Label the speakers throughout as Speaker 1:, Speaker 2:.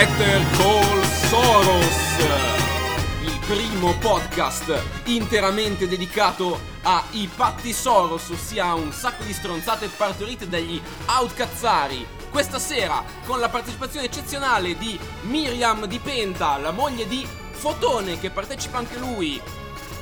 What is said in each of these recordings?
Speaker 1: Better Call Soros, il primo podcast interamente dedicato ai patti Soros, ossia un sacco di stronzate partorite dagli outcazzari. Questa sera con la partecipazione eccezionale di Miriam Di Penta, la moglie di Fotone che partecipa anche lui,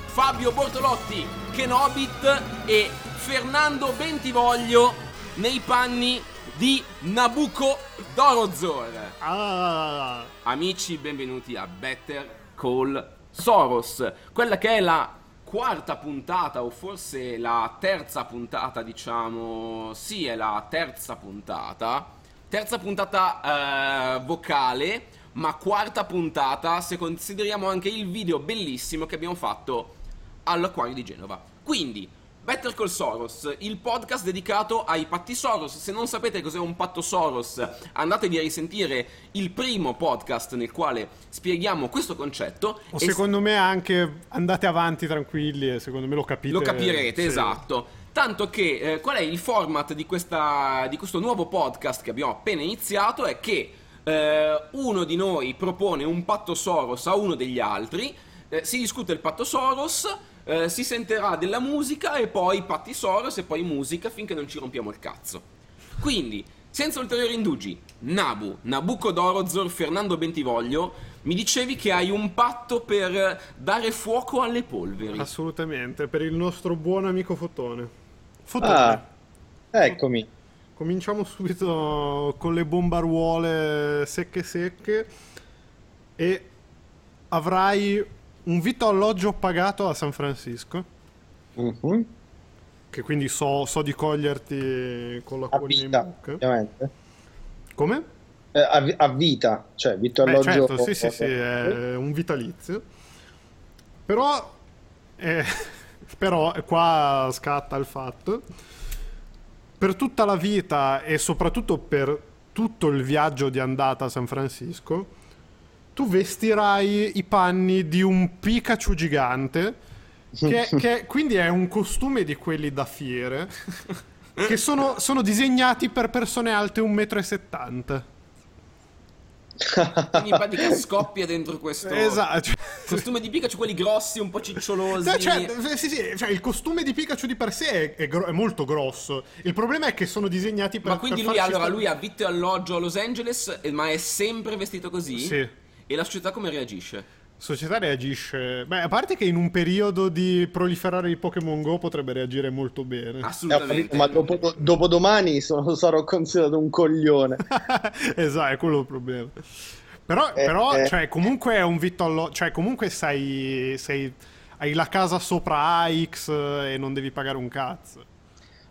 Speaker 1: Fabio Bortolotti, Kenobit e Fernando Bentivoglio nei panni di Nabucodonosor.
Speaker 2: Ah,
Speaker 1: Amici, benvenuti a Better Call Soros, quella che è la quarta puntata o forse la terza puntata, diciamo, sì, è la terza puntata. Terza puntata eh, vocale, ma quarta puntata se consideriamo anche il video bellissimo che abbiamo fatto all'acquario di Genova. Quindi, Better Call Soros, il podcast dedicato ai patti Soros. Se non sapete cos'è un patto Soros, andatevi a risentire il primo podcast nel quale spieghiamo questo concetto.
Speaker 2: o secondo me anche andate avanti tranquilli e secondo me lo capite.
Speaker 1: lo capirete,
Speaker 2: Sì.
Speaker 1: esatto. Tanto che eh, qual è il format di, questa, di questo nuovo podcast che abbiamo appena iniziato? È che eh, uno di noi propone un patto Soros a uno degli altri, eh, si discute il patto Soros, eh, si sentirà della musica e poi patti Soros e poi musica finché non ci rompiamo il cazzo. Quindi, senza ulteriori indugi, Nabu, Nabucodonosor, Fernando Bentivoglio, mi dicevi che hai un patto per dare fuoco alle polveri.
Speaker 2: Assolutamente, per il nostro buon amico Fotone. Fotone.
Speaker 3: Ah, eccomi.
Speaker 2: Cominciamo subito con le bombaruole secche secche e avrai un vitto alloggio pagato a San Francisco,
Speaker 3: Mhm.
Speaker 2: che quindi so, so di coglierti con
Speaker 3: A
Speaker 2: l'acquolina in bocca.
Speaker 3: ovviamente.
Speaker 2: Come?
Speaker 3: Eh, a, a vita, cioè vitto
Speaker 2: Beh,
Speaker 3: alloggio.
Speaker 2: certo, sì, sì, sì, è un vitalizio. Però, eh, però qua scatta il fatto, per tutta la vita e soprattutto per tutto il viaggio di andata a San Francisco, tu vestirai i panni di un Pikachu gigante, che, che quindi è un costume di quelli da fiere, che sono, sono disegnati per persone alte 1,70 m.
Speaker 1: Quindi in pratica scoppia dentro questo
Speaker 2: Esatto. cioè-
Speaker 1: costume di Pikachu, quelli grossi, un po' cicciolosi.
Speaker 2: Cioè, cioè, sì, sì, cioè, il costume di Pikachu di per sé è, è gro- è molto grosso. Il problema è che sono disegnati per
Speaker 1: Ma quindi
Speaker 2: per
Speaker 1: lui allora
Speaker 2: sta-
Speaker 1: lui ha vitto e alloggio a Los Angeles, eh, ma è sempre vestito così?
Speaker 2: Sì.
Speaker 1: E la società come reagisce?
Speaker 2: La società reagisce. Beh, a parte che in un periodo di proliferare di Pokémon Go potrebbe reagire molto bene.
Speaker 3: Eh,
Speaker 1: Assolutamente.
Speaker 3: capito, ma dopo, dopodomani sono- sarò considerato un coglione.
Speaker 2: esatto, è quello il problema. Però,
Speaker 3: Eh,
Speaker 2: però
Speaker 3: eh.
Speaker 2: cioè, comunque è un vitto allo... Cioè, comunque sei, sei... Hai la casa sopra AX e non devi pagare un cazzo.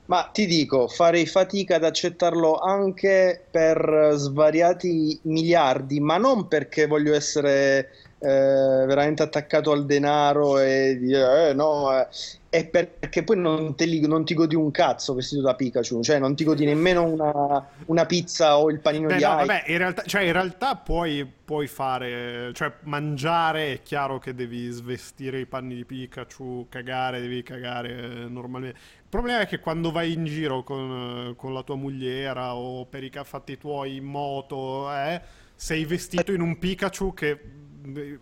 Speaker 3: Ma ti dico, farei fatica ad accettarlo anche per svariati miliardi, ma non perché voglio essere eh, veramente attaccato al denaro e dire, eh, no, eh, è perché poi non, li- non ti godi un cazzo vestito da Pikachu, cioè non ti godi nemmeno una, una pizza o il panino
Speaker 2: Beh,
Speaker 3: di
Speaker 2: no, vabbè, in realtà, cioè, in realtà puoi, puoi fare, cioè mangiare è chiaro che devi svestire i panni di Pikachu, cagare, devi cagare eh, normalmente. Il problema è che quando vai in giro con, eh, con la tua mogliera o per i fatti tuoi in moto, eh, sei vestito in un Pikachu che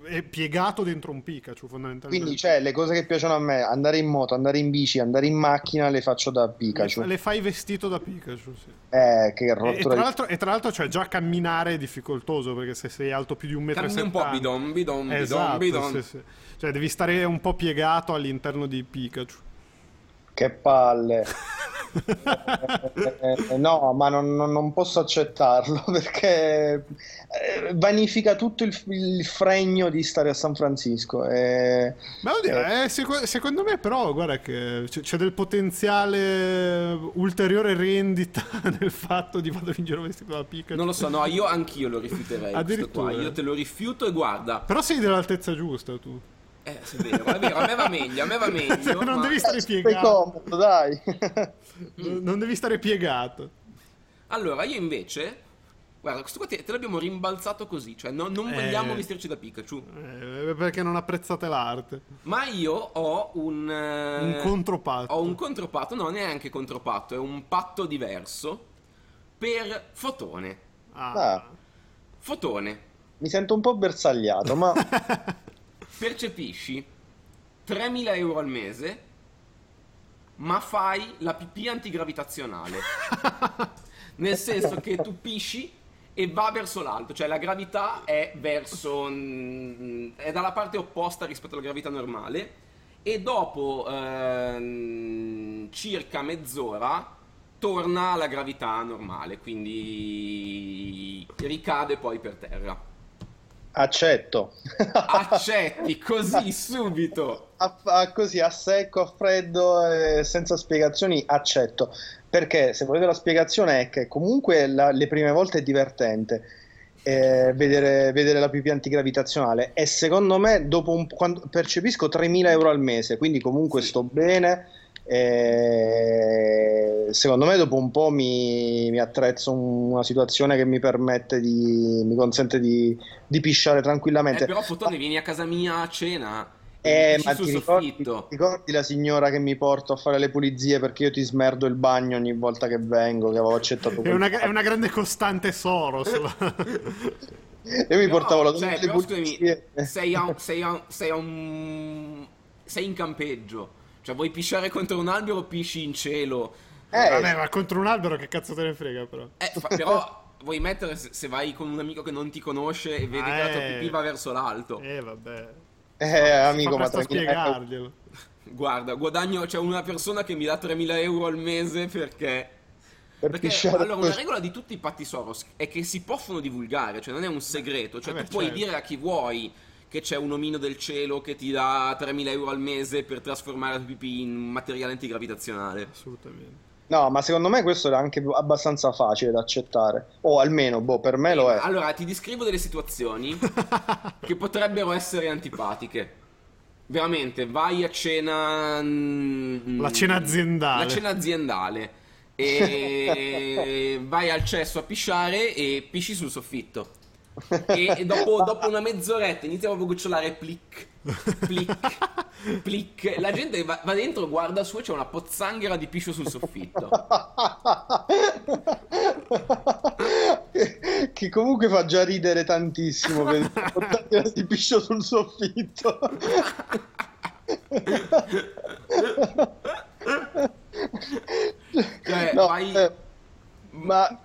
Speaker 2: è piegato dentro un Pikachu fondamentalmente.
Speaker 3: Quindi, cioè, le cose che piacciono a me, andare in moto, andare in bici, andare in macchina, le faccio da Pikachu.
Speaker 2: le, le fai vestito da Pikachu, sì.
Speaker 3: Eh, che
Speaker 2: E, e
Speaker 3: rottura
Speaker 2: tra l'altro, e tra l'altro, cioè, già camminare è difficoltoso perché se sei alto più di un metro e
Speaker 1: Cammini un po'
Speaker 2: settanta-
Speaker 1: bidon, bidon, bidon,
Speaker 2: Esatto,
Speaker 1: bidon.
Speaker 2: sì, sì. Cioè, devi stare un po' piegato all'interno di Pikachu.
Speaker 3: Che palle. Eh, no, ma non, non- posso accettarlo perché eh, vanifica tutto il, il fregno di stare a San Francisco. eh.
Speaker 2: Ma oddio, eh, seco- secondo me però, guarda che c'è, c'è del potenziale ulteriore rendita nel fatto di vado in giro vestito da Pikachu.
Speaker 1: Non lo so, no, io anch'io lo rifiuterei.
Speaker 2: Addirittura.
Speaker 1: qua. Io te lo rifiuto e guarda.
Speaker 2: Però sei dell'altezza giusta tu.
Speaker 1: Eh, sì, è vero, è vero, a me va meglio, a me va meglio.
Speaker 2: non
Speaker 1: ma-
Speaker 2: devi stare piegato.
Speaker 3: comodo, dai.
Speaker 2: Non non devi stare piegato.
Speaker 1: Allora, io invece. Guarda, questo qua te, te l'abbiamo rimbalzato così, cioè no- non vogliamo
Speaker 2: Eh.
Speaker 1: vestirci da Pikachu.
Speaker 2: Eh, perché non apprezzate l'arte.
Speaker 1: Ma io ho un. eh,
Speaker 2: Un contropatto.
Speaker 1: Ho un contropatto, no, neanche contropatto, è un patto diverso per Fotone.
Speaker 2: Ah.
Speaker 3: Ah.
Speaker 1: Fotone,
Speaker 3: mi sento un po' bersagliato, ma
Speaker 1: percepisci 3.000 euro al mese, ma fai la pipì antigravitazionale. Nel senso che tu pisci e va verso l'alto, cioè la gravità è verso mm, è dalla parte opposta rispetto alla gravità normale e dopo ehm, circa mezz'ora torna alla gravità normale, quindi ricade poi per terra.
Speaker 3: Accetto.
Speaker 1: Accetti così subito.
Speaker 3: A, a- così a secco, a freddo, e senza spiegazioni, accetto. Perché se volete la spiegazione è che comunque la- le prime volte è divertente eh, vedere, vedere la pipì antigravitazionale e secondo me dopo un quando percepisco 3.000 euro al mese, quindi comunque
Speaker 1: Sì.
Speaker 3: sto bene. E secondo me dopo un po' mi, mi attrezzo un- una situazione che mi permette di mi consente di, di pisciare
Speaker 1: Eh,
Speaker 3: tranquillamente.
Speaker 1: però Fotone vieni a casa mia a cena
Speaker 3: Eh, ma
Speaker 1: sul
Speaker 3: ti ricordi, ti ricordi la signora che mi porta a fare le pulizie perché io ti smerdo il bagno ogni volta che vengo, che avevo accettato
Speaker 2: È una, è una grande costante Soros.
Speaker 3: Io mi
Speaker 1: Però,
Speaker 3: portavo la
Speaker 1: cioè,
Speaker 3: le
Speaker 1: scusami, sei a, sei, a, sei a un sei in campeggio. Cioè, vuoi pisciare contro un albero, pisci in cielo.
Speaker 3: Eh,
Speaker 2: Vabbè, ma contro un albero che cazzo te ne frega, però.
Speaker 1: Eh, fa- però vuoi mettere se, se vai con un amico che non ti conosce e vedi che la tua
Speaker 2: Eh.
Speaker 1: pipì va verso l'alto.
Speaker 2: Eh, vabbè.
Speaker 3: eh, amico, ma
Speaker 2: presto a
Speaker 3: 3.000 euro.
Speaker 2: spiegarglielo.
Speaker 1: Guarda, guadagno, c'è una persona che mi dà 3.000 euro al mese perché...
Speaker 3: per
Speaker 1: Perché
Speaker 3: pisciare
Speaker 1: allora una regola di tutti i patti Soros è che si possono divulgare, cioè non è un segreto, cioè
Speaker 2: Eh beh,
Speaker 1: tu puoi
Speaker 2: certo.
Speaker 1: dire a chi vuoi che c'è un omino del cielo che ti dà 3.000 euro al mese per trasformare la tua pipì in materiale antigravitazionale.
Speaker 2: Assolutamente.
Speaker 3: No, ma secondo me questo era anche abbastanza facile da accettare. O almeno, boh, per me lo è.
Speaker 1: Allora ti descrivo delle situazioni che potrebbero essere antipatiche. Veramente, vai a cena. mm,
Speaker 2: La cena aziendale.
Speaker 1: La cena aziendale. E vai al cesso a pisciare e pisci sul soffitto. E, e dopo, dopo una mezz'oretta inizia proprio a gocciolare plic, plic, plic. La gente va, va dentro, guarda su e c'è una pozzanghera di piscio sul soffitto.
Speaker 3: che comunque fa già ridere tantissimo perché si piscio sul soffitto
Speaker 1: Cioè,
Speaker 3: No,
Speaker 1: vai-
Speaker 3: eh, ma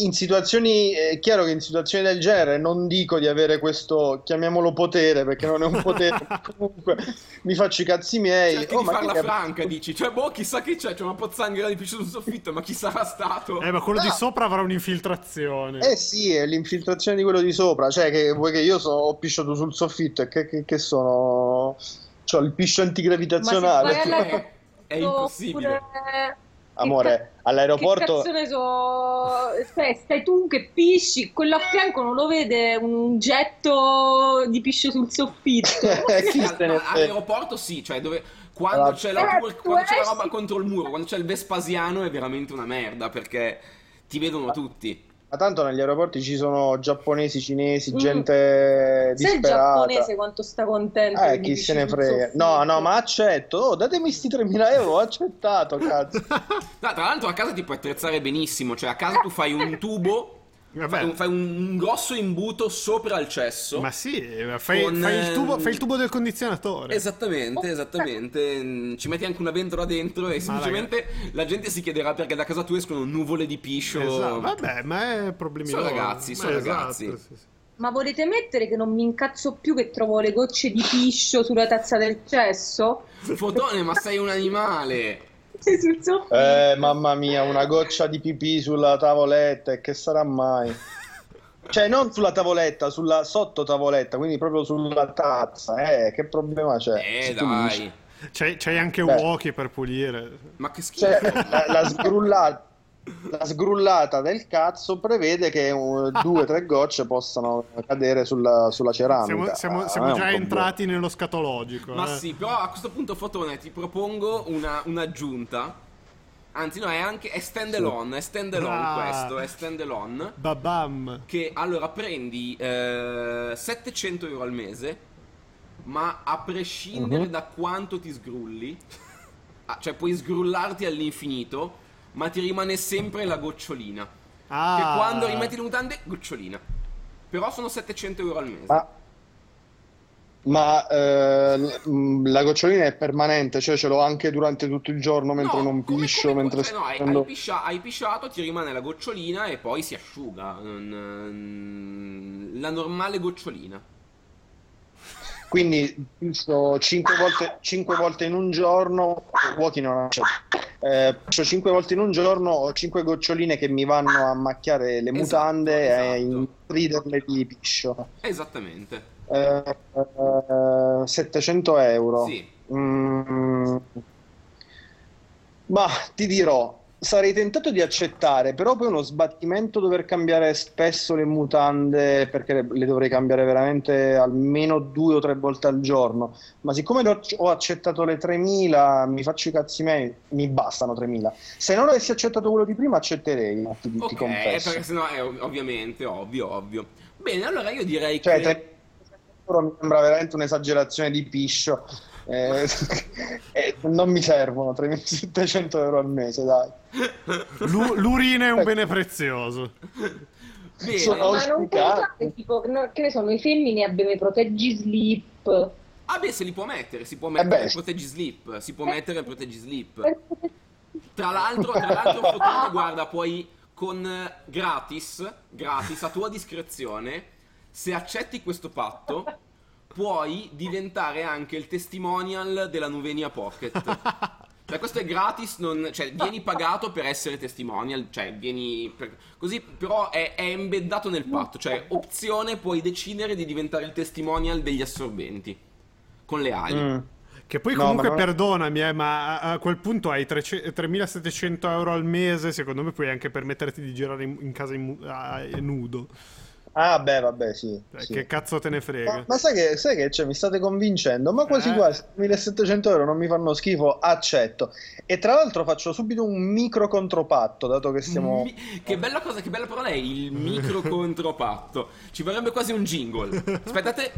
Speaker 3: in situazioni è chiaro che in situazioni del genere non dico di avere questo chiamiamolo potere perché non è un potere comunque mi faccio i cazzi miei
Speaker 1: Cerchi
Speaker 3: Oh,
Speaker 1: di
Speaker 3: ma
Speaker 1: farla
Speaker 3: che-
Speaker 1: franca, dici. Cioè, boh, chissà che c'è, c'è una pozzanghera di piscio sul soffitto, ma chi sarà stato?
Speaker 2: Eh, ma quello di
Speaker 3: No.
Speaker 2: sopra avrà un'infiltrazione.
Speaker 3: Eh sì, è l'infiltrazione di quello di sopra, cioè che vuoi che io so, ho pisciato sul soffitto e che, che, che sono... C'ho il piscio antigravitazionale.
Speaker 4: Ma se vai
Speaker 1: È, è impossibile.
Speaker 4: Oppure-
Speaker 3: Amore,
Speaker 4: Che ca-
Speaker 3: all'aeroporto...
Speaker 4: Che so, stai, stai tu che pisci, quello a fianco non lo vede un getto di piscio sul soffitto.
Speaker 3: Eh,
Speaker 1: all'aeroporto sì, cioè dove quando
Speaker 3: Allora-
Speaker 1: c'è, la,
Speaker 4: Eh,
Speaker 1: quando c'è la roba contro il muro, quando c'è il Vespasiano è veramente una merda perché ti vedono tutti.
Speaker 3: Ma tanto negli aeroporti ci sono giapponesi, cinesi,
Speaker 4: Mm.
Speaker 3: gente
Speaker 4: Sai il
Speaker 3: disperata.
Speaker 4: giapponese quanto sta contento?
Speaker 3: Eh, chi se ne frega. No, no, ma accetto. Oh, datemi sti 3.000 euro, ho accettato, cazzo.
Speaker 1: No, tra l'altro a casa ti puoi attrezzare benissimo, cioè a casa tu fai un tubo. Fai un, fai un grosso imbuto sopra il cesso.
Speaker 2: Ma sì, fai,
Speaker 1: Con,
Speaker 2: fai il tubo, fai il tubo del condizionatore.
Speaker 1: Esattamente, esattamente. Mm, Ci metti anche una ventola dentro e semplicemente la gente si chiederà perché da casa tua escono nuvole di piscio.
Speaker 2: Esatto, Vabbè, ma è problemi
Speaker 1: Sono ragazzi,
Speaker 2: Ma
Speaker 1: sono
Speaker 2: esatto,
Speaker 1: ragazzi.
Speaker 2: sì, sì.
Speaker 4: Ma volete mettere che non mi incazzo più che trovo le gocce di piscio sulla tazza del cesso?
Speaker 1: Fotone, ma sei un animale.
Speaker 4: Sul soffitto?
Speaker 3: Eh, mamma mia, una goccia di pipì sulla tavoletta, e che sarà mai? Cioè, non sulla tavoletta, sulla sottotavoletta, quindi proprio sulla tazza. Eh, che problema c'è?
Speaker 1: Eh, dai.
Speaker 2: C'hai, c'hai anche
Speaker 3: Beh.
Speaker 2: Per pulire.
Speaker 1: Ma che schifo.
Speaker 3: Cioè, la, la sgrullata, la sgrullata del cazzo prevede che uh, due o tre gocce possano cadere sulla, sulla ceramica.
Speaker 2: Siamo, siamo-
Speaker 3: Ah,
Speaker 2: siamo
Speaker 3: un
Speaker 2: già entrati nello scatologico.
Speaker 1: Ma
Speaker 2: eh.
Speaker 1: sì, però a questo punto, Fotone, ti propongo una, un'aggiunta. Anzi, no, è anche è stand alone. È stand alone
Speaker 2: Ah.
Speaker 1: questo. È stand alone.
Speaker 2: Babam.
Speaker 1: Che allora prendi eh, 700 euro al mese, ma a prescindere
Speaker 3: Mhm.
Speaker 1: da quanto ti sgrulli, ah, cioè puoi sgrullarti all'infinito, ma ti rimane sempre la gocciolina.
Speaker 2: Ah.
Speaker 1: Che quando rimetti le mutande, gocciolina. però sono 700 euro al mese.
Speaker 3: Ma, ma eh, la gocciolina è permanente, cioè ce l'ho anche durante tutto il giorno mentre
Speaker 1: No,
Speaker 3: non
Speaker 1: come-
Speaker 3: piscio,
Speaker 1: come-
Speaker 3: mentre
Speaker 1: cioè, no, hai, hai piscia- hai pisciato, ti rimane la gocciolina e poi si asciuga. Non- La normale gocciolina.
Speaker 3: Quindi piscio 5 volte, cinque volte in un giorno, Walkie non accetto. Eh, piscio 5 volte in un giorno, ho 5 goccioline che mi vanno a macchiare le
Speaker 1: Esatto,
Speaker 3: mutande e
Speaker 1: esatto.
Speaker 3: in riderle di piscio.
Speaker 1: Esattamente.
Speaker 3: Eh, eh, 700 euro.
Speaker 1: Sì.
Speaker 3: Mm. Ma ti dirò, sarei tentato di accettare, però poi uno sbattimento dover cambiare spesso le mutande perché le, le dovrei cambiare veramente almeno due o tre volte al giorno. Ma siccome ho, accettato le 3000, mi faccio i cazzi miei, mi bastano 3000. Se non avessi accettato quello di prima, accetterei, ti, ti
Speaker 1: Ok,
Speaker 3: confesso.
Speaker 1: perché sennò è ov- ovviamente, ovvio, ovvio. Bene, allora io direi
Speaker 3: Cioè,
Speaker 1: che...
Speaker 3: 300 euro mi sembra veramente un'esagerazione di piscio. Eh, eh, non mi servono 3700 euro al mese, dai.
Speaker 2: L'u- l'urina è un bene prezioso.
Speaker 1: Bene.
Speaker 3: Sono-
Speaker 4: Ma non pensate, tipo, no, che ne so, noi femmine abbiamo i proteggi slip.
Speaker 1: Ah beh, se li può mettere, si può
Speaker 3: Eh
Speaker 1: mettere
Speaker 3: beh.
Speaker 1: il proteggi slip, si può mettere il proteggi slip. Tra l'altro, tra l'altro Fotone, guarda, puoi con eh, gratis, gratis, a tua discrezione, se accetti questo patto, puoi diventare anche il testimonial della Nuvenia Pocket. Cioè, questo è gratis, non- cioè, vieni pagato per essere testimonial, cioè, vieni... per- così, però è, è embeddato nel patto, cioè, opzione, puoi decidere di diventare il testimonial degli assorbenti, con le ali.
Speaker 3: Mm.
Speaker 2: Che poi
Speaker 3: No,
Speaker 2: comunque
Speaker 3: ma
Speaker 2: perdonami, eh, ma a, a quel punto hai 300 3700 euro al mese, secondo me puoi anche permetterti di girare in, in casa in ah, nudo.
Speaker 3: Ah, beh, vabbè, sì.
Speaker 2: Cioè,
Speaker 3: sì.
Speaker 2: Che cazzo te ne
Speaker 3: Ma,
Speaker 2: frega?
Speaker 3: ma sai che, sai che cioè, mi state convincendo? Ma quasi
Speaker 2: Eh.
Speaker 3: quasi 1700 euro non mi fanno schifo, accetto. E tra l'altro faccio subito un micro contropatto, dato che stiamo...
Speaker 1: Mi- Che bella cosa, che bella parola è il micro contropatto. Ci vorrebbe quasi un jingle. Aspettate.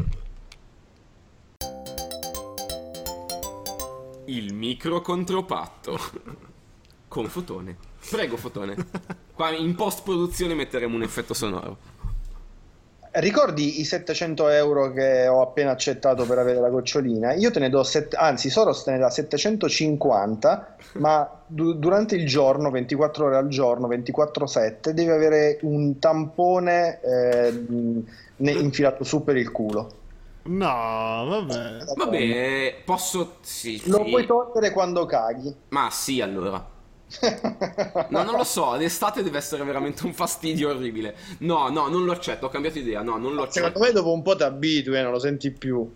Speaker 1: Il micro contropatto. Con fotone. Prego, fotone. Qua in post produzione metteremo un effetto sonoro.
Speaker 3: Ricordi i 700 euro che ho appena accettato per avere la gocciolina? Io te ne do, set- anzi Soros te ne dà 750, ma du- durante il giorno, 24 ore al giorno, 24-7, devi avere un tampone eh, infilato su per il culo.
Speaker 2: No, vabbè.
Speaker 1: Vabbè, posso. Sì,
Speaker 3: Lo
Speaker 1: sì.
Speaker 3: puoi togliere quando caghi.
Speaker 1: Ma sì, allora. No, non lo so, l'estate deve essere veramente un fastidio orribile. No, no, non lo accetto, ho cambiato idea. No, non lo accetto.
Speaker 3: Secondo me dopo un po' ti abitui e non lo senti più.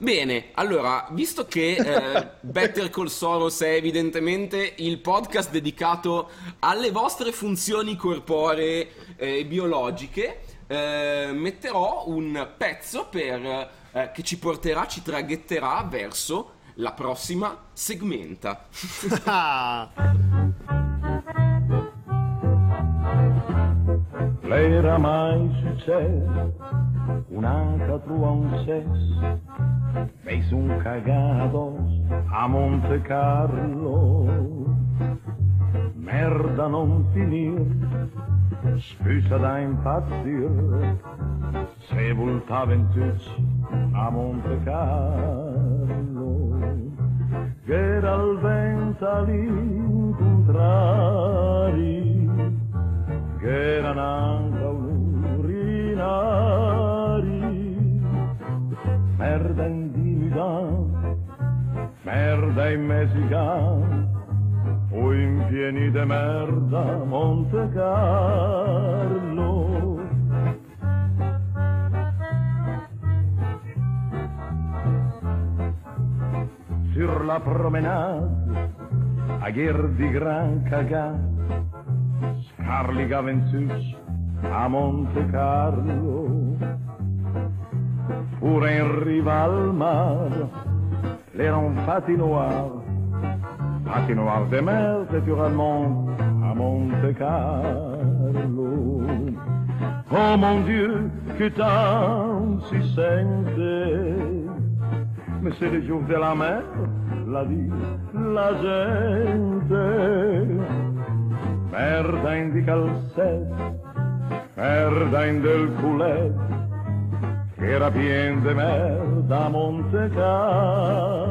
Speaker 1: Bene, allora, visto che eh, Better Call Soros è evidentemente il podcast dedicato alle vostre funzioni corporee e biologiche, eh, metterò un pezzo per, eh, che ci porterà, ci traghetterà verso la prossima segmenta.
Speaker 2: Ah,
Speaker 5: Le era mai successo una catrua un sesso. Fez un cagado a Monte Carlo. Merda non finir spusa da impazzir se voltava in tucci a Monte Carlo vento all'incontrari che erano anche urinari. Merda intimida merda in messica o in pieni de merda Monte Carlo sur la promenade a guerre di gran cagà Scarliga Ventus a Monte Carlo. Pure in riva al mare l'erano fatti noir fatti noir de mer naturellement a Monte Carlo. Oh mon Dieu que tant si sente mais c'est le jour de la mer la dit la gente merda indica il sesso merda in del culet, che era pien de merda a Monte Carlo.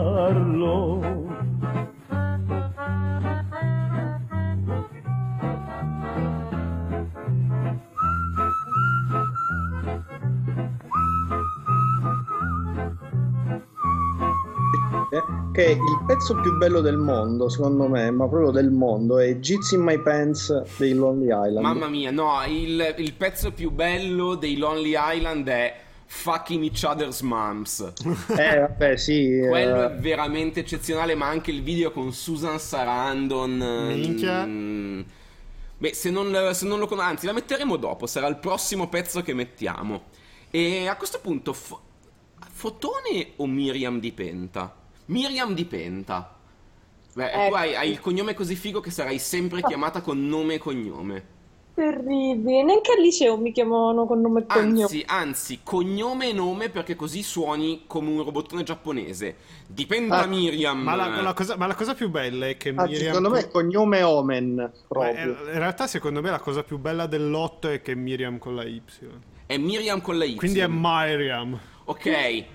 Speaker 3: Che il pezzo più bello del mondo, secondo me, ma proprio del mondo, è Jits in My Pants dei Lonely Island.
Speaker 1: Mamma mia, no, il, il pezzo più bello dei Lonely Island è Fucking Each Other's Moms.
Speaker 3: Eh, vabbè, sì.
Speaker 1: Quello
Speaker 3: eh,
Speaker 1: è veramente eccezionale, ma anche il video con Susan Sarandon.
Speaker 2: Minchia.
Speaker 1: mm, Beh, se non, se non lo conosco, anzi, la metteremo dopo, sarà il prossimo pezzo che mettiamo. E a questo punto, fo- Fotone o Miriam di Penta? Miriam di Penta. Beh, tu
Speaker 4: Ecco.
Speaker 1: hai, hai il cognome così figo che sarai sempre chiamata con nome e cognome.
Speaker 4: Terribile. Neanche al liceo mi chiamavano con nome e cognome.
Speaker 1: Anzi, anzi, cognome e nome perché così suoni come un robottone giapponese. Dipenda
Speaker 3: Ah,
Speaker 1: Miriam.
Speaker 2: Ma la, la cosa, ma la cosa più bella è che
Speaker 3: anzi,
Speaker 2: Miriam...
Speaker 3: secondo me è cognome Omen,
Speaker 2: Ma
Speaker 3: proprio.
Speaker 2: in in realtà secondo me la cosa più bella dell'otto è che è Miriam con la Y.
Speaker 1: È Miriam con la Y.
Speaker 2: Quindi è Miriam.
Speaker 1: Ok,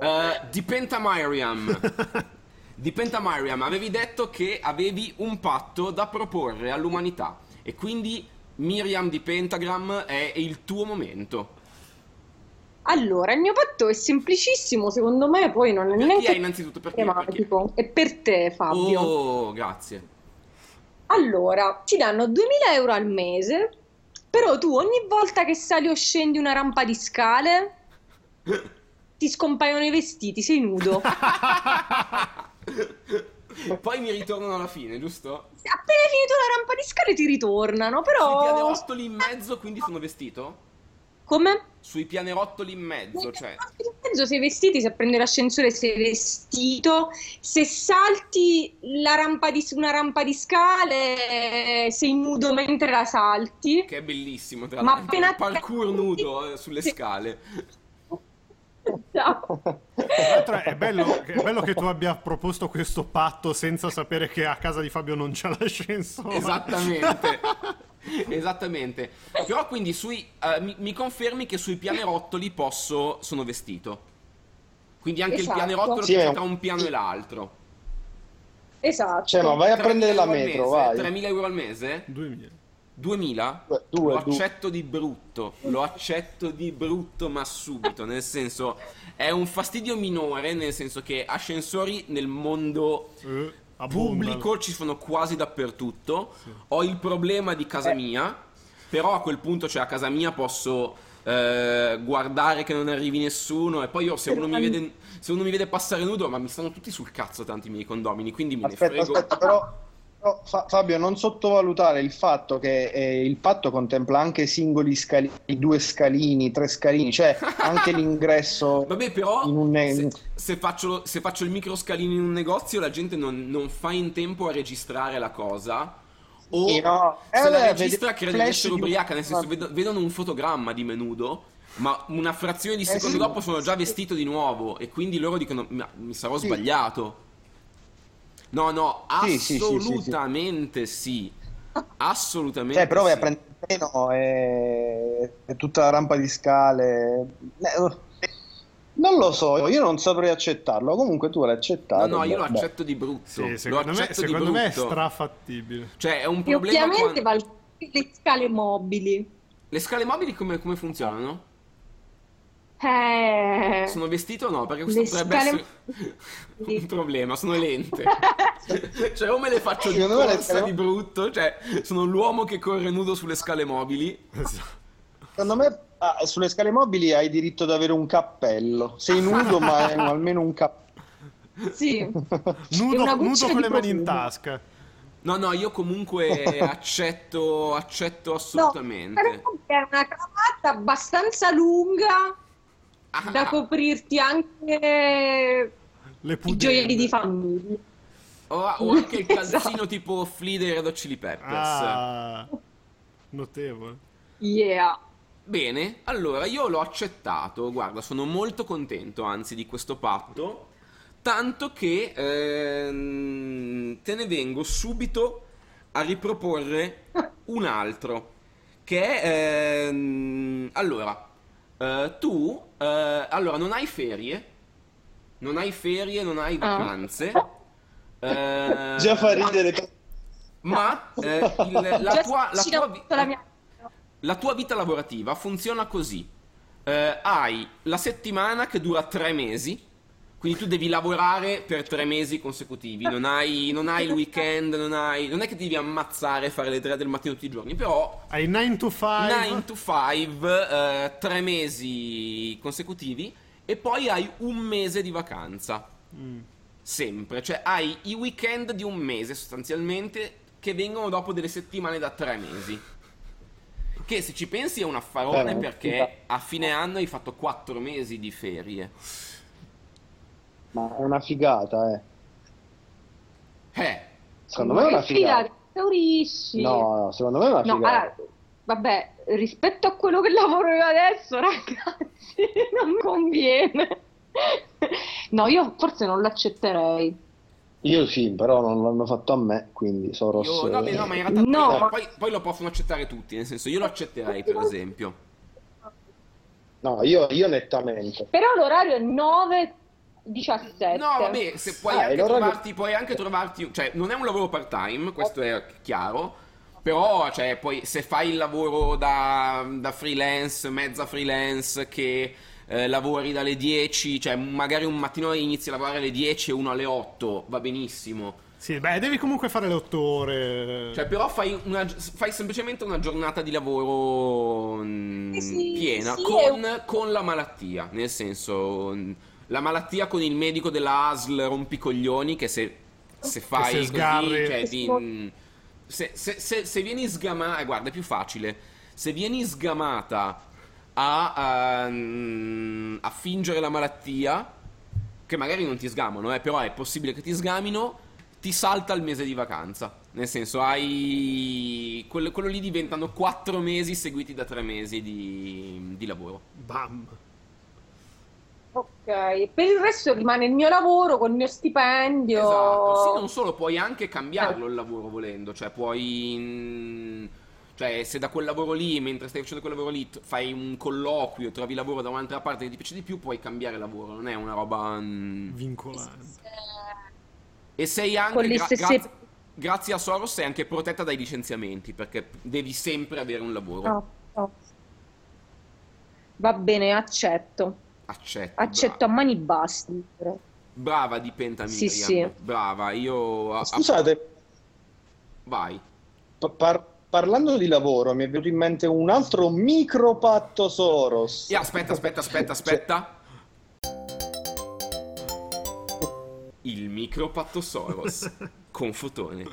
Speaker 1: eh, Dipenta Miriam. Dipenta Miriam, avevi detto che avevi un patto da proporre all'umanità e quindi Miriam di Pentagram è il tuo momento.
Speaker 4: Allora, il mio patto è semplicissimo, secondo me, poi non è
Speaker 1: Per chi
Speaker 4: neanche
Speaker 1: è innanzitutto? Per chi è? Per chi. È
Speaker 4: per te, Fabio.
Speaker 1: Oh, grazie.
Speaker 4: Allora, ti danno 2000 euro al mese, però tu ogni volta che sali o scendi una rampa di scale, ti scompaiono i vestiti, sei nudo.
Speaker 1: Poi mi ritornano alla fine, giusto?
Speaker 4: Appena finito la rampa di scale ti ritornano,
Speaker 1: Sui
Speaker 4: però...
Speaker 1: pianerottoli in mezzo, quindi sono vestito?
Speaker 4: Come?
Speaker 1: Sui pianerottoli in mezzo, cioè...
Speaker 4: In mezzo sei vestiti, se prendi l'ascensore sei vestito, se salti la rampa di, una rampa di scale sei nudo mentre la salti.
Speaker 1: Che è bellissimo, tra
Speaker 4: Ma
Speaker 1: l'altro.
Speaker 4: appena-
Speaker 1: Il parkour nudo eh, sulle scale.
Speaker 2: Tra l'altro è bello, è bello che tu abbia proposto questo patto senza sapere che a casa di Fabio non c'è l'ascensore.
Speaker 1: Esattamente. Esattamente. Però quindi sui eh, mi, mi confermi che sui pianerottoli posso sono vestito. Quindi anche
Speaker 4: Esatto.
Speaker 1: il pianerottolo
Speaker 3: Sì,
Speaker 1: che
Speaker 3: è
Speaker 1: c'è
Speaker 3: un-
Speaker 1: tra un piano e l'altro.
Speaker 4: Esatto.
Speaker 3: Cioè, ma vai a
Speaker 1: 3.000
Speaker 3: prendere la metro,
Speaker 1: mese?
Speaker 3: vai.
Speaker 1: 3.000 euro al mese?
Speaker 2: 2000.
Speaker 1: 2000?
Speaker 3: Due, due,
Speaker 1: lo
Speaker 3: due.
Speaker 1: accetto di brutto, lo accetto di brutto ma subito, nel senso è un fastidio minore, nel senso che ascensori nel mondo
Speaker 2: Eh,
Speaker 1: pubblico ci sono quasi dappertutto. Ho il problema di casa mia, però a quel punto, cioè a casa mia posso eh, guardare che non arrivi nessuno e poi io se uno mi vede se uno mi vede passare nudo, ma mi stanno tutti sul cazzo tanti miei condomini, quindi me ne
Speaker 3: Aspetta,
Speaker 1: frego.
Speaker 3: aspetta, però, Fabio, non sottovalutare il fatto che eh, il patto contempla anche singoli scalini, due scalini, tre scalini, cioè anche l'ingresso
Speaker 1: Vabbè, però
Speaker 3: un
Speaker 1: se, se faccio, se faccio il microscalino in un negozio, la gente non, non fa in tempo a registrare la cosa. O
Speaker 3: Sì, no.
Speaker 1: se
Speaker 3: Eh,
Speaker 1: la registra crede di essere ubriaca, nel senso vedo- vedono un fotogramma di me nudo, ma una frazione di
Speaker 3: Eh,
Speaker 1: secondo
Speaker 3: sì.
Speaker 1: dopo sono già vestito di nuovo e quindi loro dicono "Ma mi sarò
Speaker 3: Sì.
Speaker 1: sbagliato. No, no,
Speaker 3: Sì, sì, sì, sì, sì.
Speaker 1: assolutamente sì. Assolutamente
Speaker 3: Cioè, però vai a prendere il treno e, e tutta la rampa di scale. Eh, Non lo so, io non saprei accettarlo. Comunque tu l'hai accettato.
Speaker 1: No, no, io lo
Speaker 3: beh,
Speaker 1: accetto di brutto.
Speaker 2: Sì,
Speaker 1: lo
Speaker 2: secondo me, secondo me è
Speaker 1: brutto.
Speaker 2: strafattibile.
Speaker 1: Cioè, è un problema
Speaker 4: ovviamente
Speaker 1: quando-
Speaker 4: val- le scale mobili.
Speaker 1: Le scale mobili come, come funzionano?
Speaker 4: Eh...
Speaker 1: Sono vestito o no? Perché questo
Speaker 4: Le
Speaker 1: potrebbe
Speaker 4: scale-
Speaker 1: essere un problema, sono lente. cioè, o me le faccio di
Speaker 3: le
Speaker 1: corsa di brutto, cioè, sono l'uomo che corre nudo sulle scale mobili.
Speaker 3: Secondo me ah, sulle scale mobili hai diritto ad avere un cappello. Sei nudo, ma hai almeno un cappello.
Speaker 4: Sì.
Speaker 2: Nudo, nudo con le mani in tasca.
Speaker 1: No, no, io comunque accetto, accetto assolutamente.
Speaker 4: No, è una cravatta abbastanza lunga
Speaker 1: Ah,
Speaker 4: da
Speaker 1: ah,
Speaker 4: coprirti anche
Speaker 2: Le
Speaker 4: i gioielli di famiglia.
Speaker 1: o, o anche il calzino
Speaker 4: Esatto.
Speaker 1: tipo Flea dei Red Hot Chili Peppers.
Speaker 2: Ah, notevole.
Speaker 4: Yeah.
Speaker 1: Bene, allora io l'ho accettato, guarda, sono molto contento anzi di questo patto, tanto che ehm, te ne vengo subito a riproporre un altro, che è... ehm, allora, eh, tu... eh, allora, non hai ferie, non hai ferie, non hai
Speaker 4: Ah.
Speaker 1: vacanze, eh,
Speaker 3: Già fa ridere.
Speaker 1: ma eh, il- la, tua, la, tua vi-
Speaker 4: la
Speaker 1: tua vita lavorativa funziona così. Eh, hai la settimana che dura tre mesi, quindi tu devi lavorare per tre mesi consecutivi, non hai, non hai il weekend, non, hai, non è che ti devi ammazzare e fare le tre del mattino tutti i giorni, però
Speaker 2: Hai 9 to 5.
Speaker 1: 9 to 5, eh, tre mesi consecutivi e poi hai un mese di vacanza. Sempre, cioè hai i weekend di un mese sostanzialmente che vengono dopo delle settimane da tre mesi. Che se ci pensi è un affarone
Speaker 3: Eh,
Speaker 1: perché a fine anno hai fatto quattro mesi di ferie.
Speaker 3: Ma è una figata, eh.
Speaker 1: Eh,
Speaker 3: Secondo me è una figata. No, no, secondo me è una
Speaker 4: No,
Speaker 3: figata.
Speaker 4: allora, vabbè, rispetto a quello che lavoro io adesso, ragazzi, non conviene. No, io forse non l'accetterei.
Speaker 3: Io sì, però non l'hanno fatto a me, quindi Soros...
Speaker 1: io, no, beh, no, ma in realtà
Speaker 4: No,
Speaker 1: poi, poi- poi lo possono accettare tutti, nel senso io lo accetterei per esempio.
Speaker 3: No, io, io nettamente.
Speaker 4: Però l'orario è 9-17.
Speaker 1: No, vabbè, se puoi,
Speaker 3: Ah,
Speaker 1: anche trovarti, puoi anche trovarti, cioè non è un lavoro part time, questo è chiaro, però cioè, poi, se fai il lavoro da, da freelance, mezza freelance, che eh, lavori dalle 10, cioè magari un mattino inizi a lavorare alle 10 e uno alle 8, va benissimo.
Speaker 2: Sì, beh, devi comunque fare le 8 ore.
Speaker 1: Cioè, però fai, una- fai semplicemente una giornata di lavoro mm,
Speaker 4: Eh sì,
Speaker 1: piena
Speaker 4: sì,
Speaker 1: con,
Speaker 4: è
Speaker 1: con la malattia. Nel senso, mm, la malattia con il medico della ASL rompicoglioni che se, se fai
Speaker 2: se
Speaker 1: così, cioè, ti- mm, se, se- se- se vieni sgamata, guarda, è più facile. Se vieni sgamata a, a, mm, a fingere la malattia, che magari non ti sgamano, eh, però è possibile che ti sgamino, ti salta il mese di vacanza. Nel senso, hai. Quello, quello lì diventano quattro mesi seguiti da tre mesi di, di lavoro.
Speaker 2: Bam.
Speaker 4: Ok, per il resto rimane il mio lavoro con il mio stipendio.
Speaker 1: Esatto. Sì, non solo, puoi anche cambiarlo il lavoro volendo. Cioè, puoi. Cioè, se da quel lavoro lì, mentre stai facendo quel lavoro lì, fai un colloquio, trovi lavoro da un'altra parte che ti piace di più, puoi cambiare lavoro. Non è una roba. mm.
Speaker 2: Vincolante.
Speaker 1: E sei anche. Gra-
Speaker 4: stesse-
Speaker 1: graz- grazie a Soros sei anche protetta dai licenziamenti, perché devi sempre avere un lavoro.
Speaker 4: No, no. Va bene, accetto.
Speaker 1: Accetto.
Speaker 4: Accetto a
Speaker 1: brava.
Speaker 4: mani basti.
Speaker 1: Brava di Penta
Speaker 4: Sì, sì.
Speaker 1: Brava, io. a- a-
Speaker 3: Scusate,
Speaker 1: Vai.
Speaker 3: pa- par- parlando di lavoro, mi è venuto in mente un altro micropatto Soros.
Speaker 1: E aspetta, aspetta, aspetta, aspetta. Il micropattosaurus con fotone.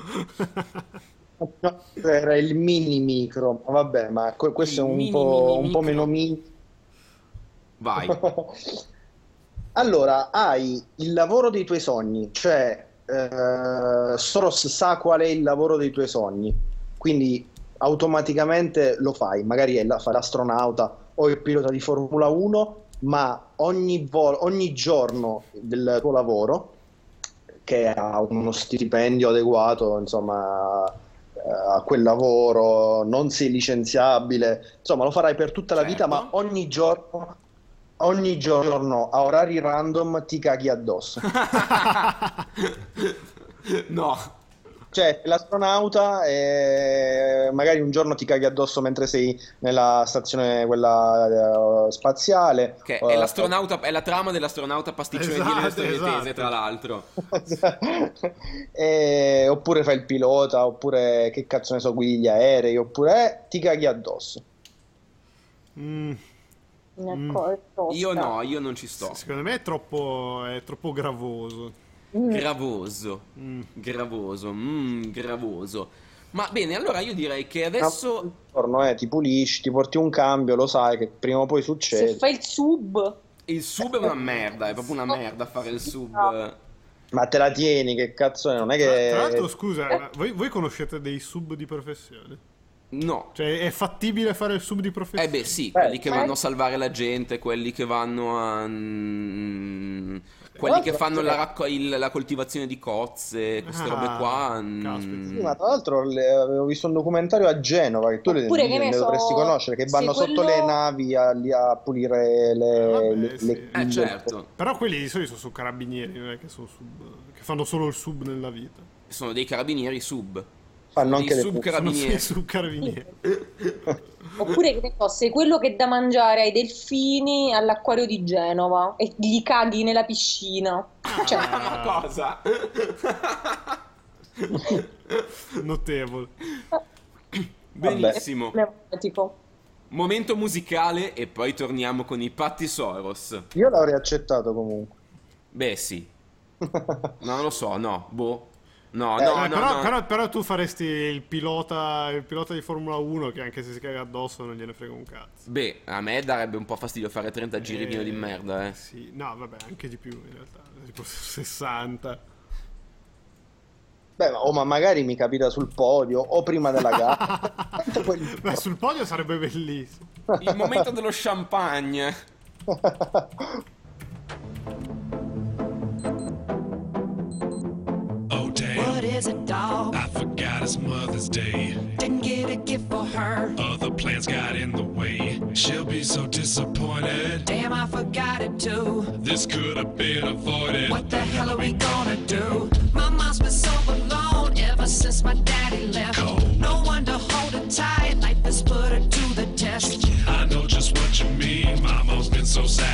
Speaker 3: Era il mini micro, ma vabbè, ma que- questo
Speaker 1: Il
Speaker 3: è un
Speaker 1: mini,
Speaker 3: po',
Speaker 1: mini
Speaker 3: un po' meno mini.
Speaker 1: Vai.
Speaker 3: Allora, hai il lavoro dei tuoi sogni, cioè eh, Soros sa qual è il lavoro dei tuoi sogni, quindi automaticamente lo fai, magari è la- fai l'astronauta o il pilota di Formula 1, ma ogni, vo- ogni giorno del tuo lavoro, che ha uno stipendio adeguato, insomma, eh, a quel lavoro, non sei licenziabile, insomma, lo farai per tutta la vita,
Speaker 1: Certo.
Speaker 3: ma ogni giorno, ogni giorno a orari random ti caghi addosso.
Speaker 1: no.
Speaker 3: Cioè, l'astronauta e magari un giorno ti caghi addosso mentre sei nella stazione quella eh, spaziale.
Speaker 1: Che
Speaker 3: Eh,
Speaker 1: è l'astronauta, è la trama dell'astronauta pasticcione di
Speaker 2: Esatto,
Speaker 1: Elio Storie
Speaker 2: esatto.
Speaker 1: Tese, tra l'altro.
Speaker 3: E- oppure fai il pilota, oppure che cazzo ne so, guidi gli aerei, oppure eh, ti caghi addosso.
Speaker 2: Mm, Mm.
Speaker 1: Io no, io non ci sto.
Speaker 2: secondo me è troppo, è troppo gravoso.
Speaker 1: Gravoso.
Speaker 2: Mm.
Speaker 1: Gravoso. Mm, gravoso. Ma bene, allora io direi che adesso...
Speaker 3: Un giorno eh, ti pulisci, ti porti un cambio, lo sai che prima o poi
Speaker 4: Se
Speaker 3: succede.
Speaker 4: fai il sub,
Speaker 1: Il sub è una merda, è proprio una merda fare il sub.
Speaker 3: Ma te la tieni, che cazzo è? Non è
Speaker 2: Tra,
Speaker 3: che...
Speaker 2: tra l'altro, scusa, voi, voi conoscete dei sub di professione?
Speaker 1: No.
Speaker 2: Cioè, è fattibile fare il sub di
Speaker 1: Eh
Speaker 2: professione?
Speaker 1: beh sì,
Speaker 3: Beh,
Speaker 1: quelli che vanno a salvare la gente, quelli che vanno a... mm, Quelli che fanno
Speaker 3: cioè-
Speaker 1: la, racco- il- la coltivazione di cozze, queste
Speaker 2: Ah,
Speaker 1: robe qua. mm.
Speaker 3: Sì, ma tra l'altro le- avevo visto un documentario a Genova che tu le,
Speaker 4: Oppure, che
Speaker 3: le
Speaker 4: ne so,
Speaker 3: dovresti conoscere, che vanno
Speaker 4: se
Speaker 3: sotto
Speaker 4: quello-
Speaker 3: le navi a, a pulire le,
Speaker 2: Vabbè,
Speaker 3: le-
Speaker 2: sì.
Speaker 3: le-
Speaker 1: Eh
Speaker 3: le-
Speaker 1: certo,
Speaker 2: Però quelli di solito sono carabinieri, non è che sono sub, che fanno solo il sub nella vita.
Speaker 1: sono dei carabinieri sub.
Speaker 3: Fanno anche le
Speaker 1: sub
Speaker 3: pu-
Speaker 2: Sono
Speaker 1: carabinieri.
Speaker 2: sì, sub carabinieri.
Speaker 4: Oppure che so, sei quello che dà mangiare ai delfini all'acquario di Genova e gli caghi nella piscina. Cioè,
Speaker 1: Ma cosa?
Speaker 2: Notevole.
Speaker 1: Benissimo. Momento musicale e poi torniamo con i Patti Soros.
Speaker 3: Io l'avrei accettato comunque.
Speaker 1: Beh, sì. Non lo so, no, boh. No,
Speaker 3: Eh,
Speaker 1: no,
Speaker 2: Eh,
Speaker 1: no,
Speaker 2: però,
Speaker 1: no.
Speaker 2: però- però tu faresti il pilota, il pilota di Formula 1 che anche se si caga addosso non gliene frega un cazzo.
Speaker 1: Beh, a me darebbe un po' fastidio fare 30 giri
Speaker 2: Eh,
Speaker 1: pieno di merda, eh.
Speaker 2: Sì, no, vabbè, anche di più in realtà, tipo 60.
Speaker 3: Beh, ma, o ma magari mi capita sul podio o prima della gara.
Speaker 2: Beh, sul podio sarebbe bellissimo.
Speaker 1: Il momento dello champagne.
Speaker 6: damn,
Speaker 7: What is it, dog?
Speaker 6: I forgot it's Mother's Day.
Speaker 7: Didn't get a gift for her.
Speaker 6: Other plans got in the way. She'll be so disappointed.
Speaker 7: Damn, I forgot it too.
Speaker 6: This could have been avoided.
Speaker 7: What the hell are we gonna do? My mom's been so alone ever since my daddy left.
Speaker 6: Cold.
Speaker 7: No one to hold her tight. Life has put her to the test.
Speaker 6: I know just what you mean. My mom's been so sad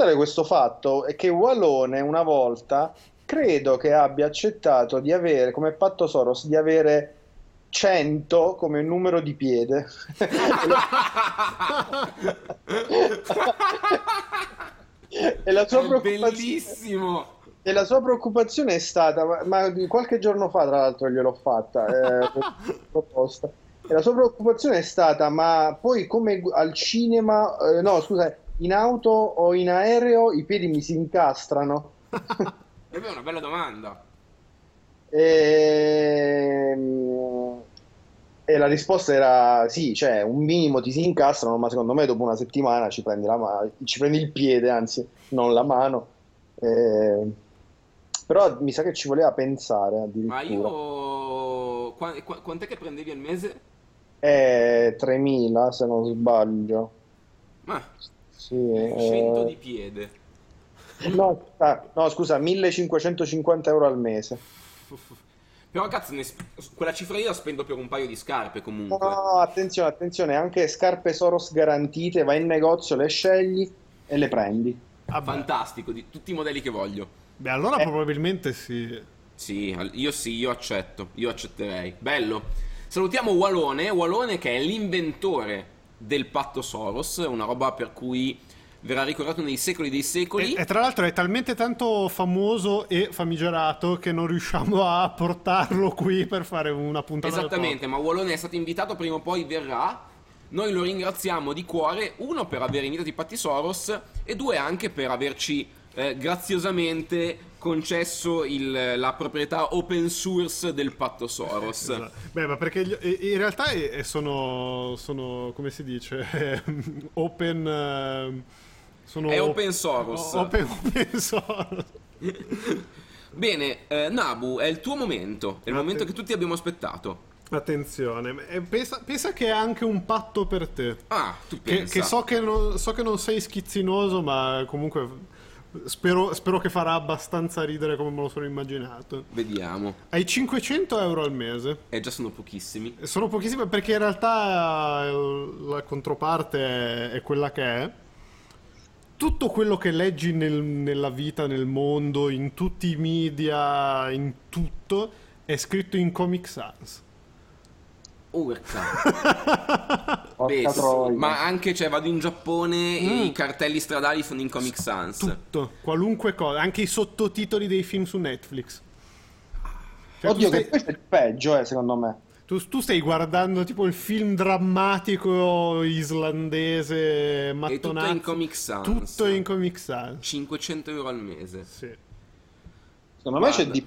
Speaker 3: raccontare questo fatto? È che Wallone una volta credo che abbia accettato di avere, come patto Soros, di avere 100 come numero di piede. e la sua preoccupazione...
Speaker 1: Bellissimo.
Speaker 3: E la sua preoccupazione è stata, ma, qualche giorno fa tra l'altro gliel'ho fatta, eh, proposta. E la sua preoccupazione è stata, ma poi come al cinema, eh, no scusa, in auto o in aereo i piedi mi si incastrano.
Speaker 1: E è una bella domanda.
Speaker 3: E... e la risposta era sì, cioè un minimo ti si incastrano, ma secondo me dopo una settimana ci prendi, la ma- ci prendi il piede, anzi, non la mano. Eh, Però mi sa che ci voleva pensare
Speaker 1: Ma io... qua- qua- quant'è che prendevi al mese?
Speaker 3: È 3000 se non sbaglio.
Speaker 1: Ma
Speaker 3: Sì, eh,
Speaker 1: 100 di piede.
Speaker 3: no, ah, no, scusa, 1550 euro al mese.
Speaker 1: Però cazzo, ne sp- quella cifra io la spendo per un paio di scarpe comunque.
Speaker 3: No, attenzione, attenzione, anche scarpe Soros garantite, vai in negozio, le scegli e le prendi.
Speaker 2: Vabbè.
Speaker 1: Fantastico, di tutti i modelli che voglio.
Speaker 2: Beh, allora
Speaker 3: Eh.
Speaker 2: probabilmente sì.
Speaker 1: Sì, io sì, io accetto, io accetterei. Bello. Salutiamo Walone, Walone che è l'inventore del patto Soros, una roba per cui verrà ricordato nei secoli dei secoli.
Speaker 2: E, e tra l'altro è talmente tanto famoso e famigerato che non riusciamo a portarlo qui per fare una puntata
Speaker 1: Esattamente, ma Wallone è stato invitato, prima o poi verrà. Noi lo ringraziamo di cuore, uno per aver invitato i Patti Soros e due anche per averci eh, graziosamente concesso il- la proprietà open source del patto Soros.
Speaker 2: Esatto. Beh, ma perché gli- in realtà sono, sono, come si dice, open... eh, sono
Speaker 1: È open
Speaker 2: o- Open, open source.
Speaker 1: Bene, eh, Nabu, è il tuo momento, è il momento che tutti abbiamo aspettato.
Speaker 2: Attenzione, eh, pensa, pensa che è anche un patto per te.
Speaker 1: Ah, tu
Speaker 2: Che,
Speaker 1: pensa.
Speaker 2: che so, che non, so che non sei schizzinoso, ma comunque spero, spero che farà abbastanza ridere come me lo sono immaginato.
Speaker 1: Vediamo.
Speaker 2: Hai 500 euro al mese.
Speaker 1: Eh, già sono pochissimi.
Speaker 2: Sono pochissime perché in realtà eh, la controparte è, è quella che è. Tutto quello che leggi nel- nella vita, nel mondo, in tutti i media, in tutto, è scritto in Comic Sans.
Speaker 1: Urca. Beh, sì, ma anche, cioè, vado in Giappone e
Speaker 2: Mm.
Speaker 1: i cartelli stradali sono in Comic Sans.
Speaker 2: Tutto, qualunque cosa, anche i sottotitoli dei film su Netflix. Cioè,
Speaker 3: Oddio,
Speaker 2: tu,
Speaker 3: che
Speaker 2: stai,
Speaker 3: questo è il peggio, eh, secondo me.
Speaker 2: tu- tu stai guardando tipo il film drammatico islandese
Speaker 1: E tutto
Speaker 2: mattonato.
Speaker 1: in Comic Sans.
Speaker 2: Tutto in Comic Sans.
Speaker 1: 500 euro al mese.
Speaker 2: Sì.
Speaker 3: Secondo me c'è
Speaker 1: Guarda.
Speaker 3: di.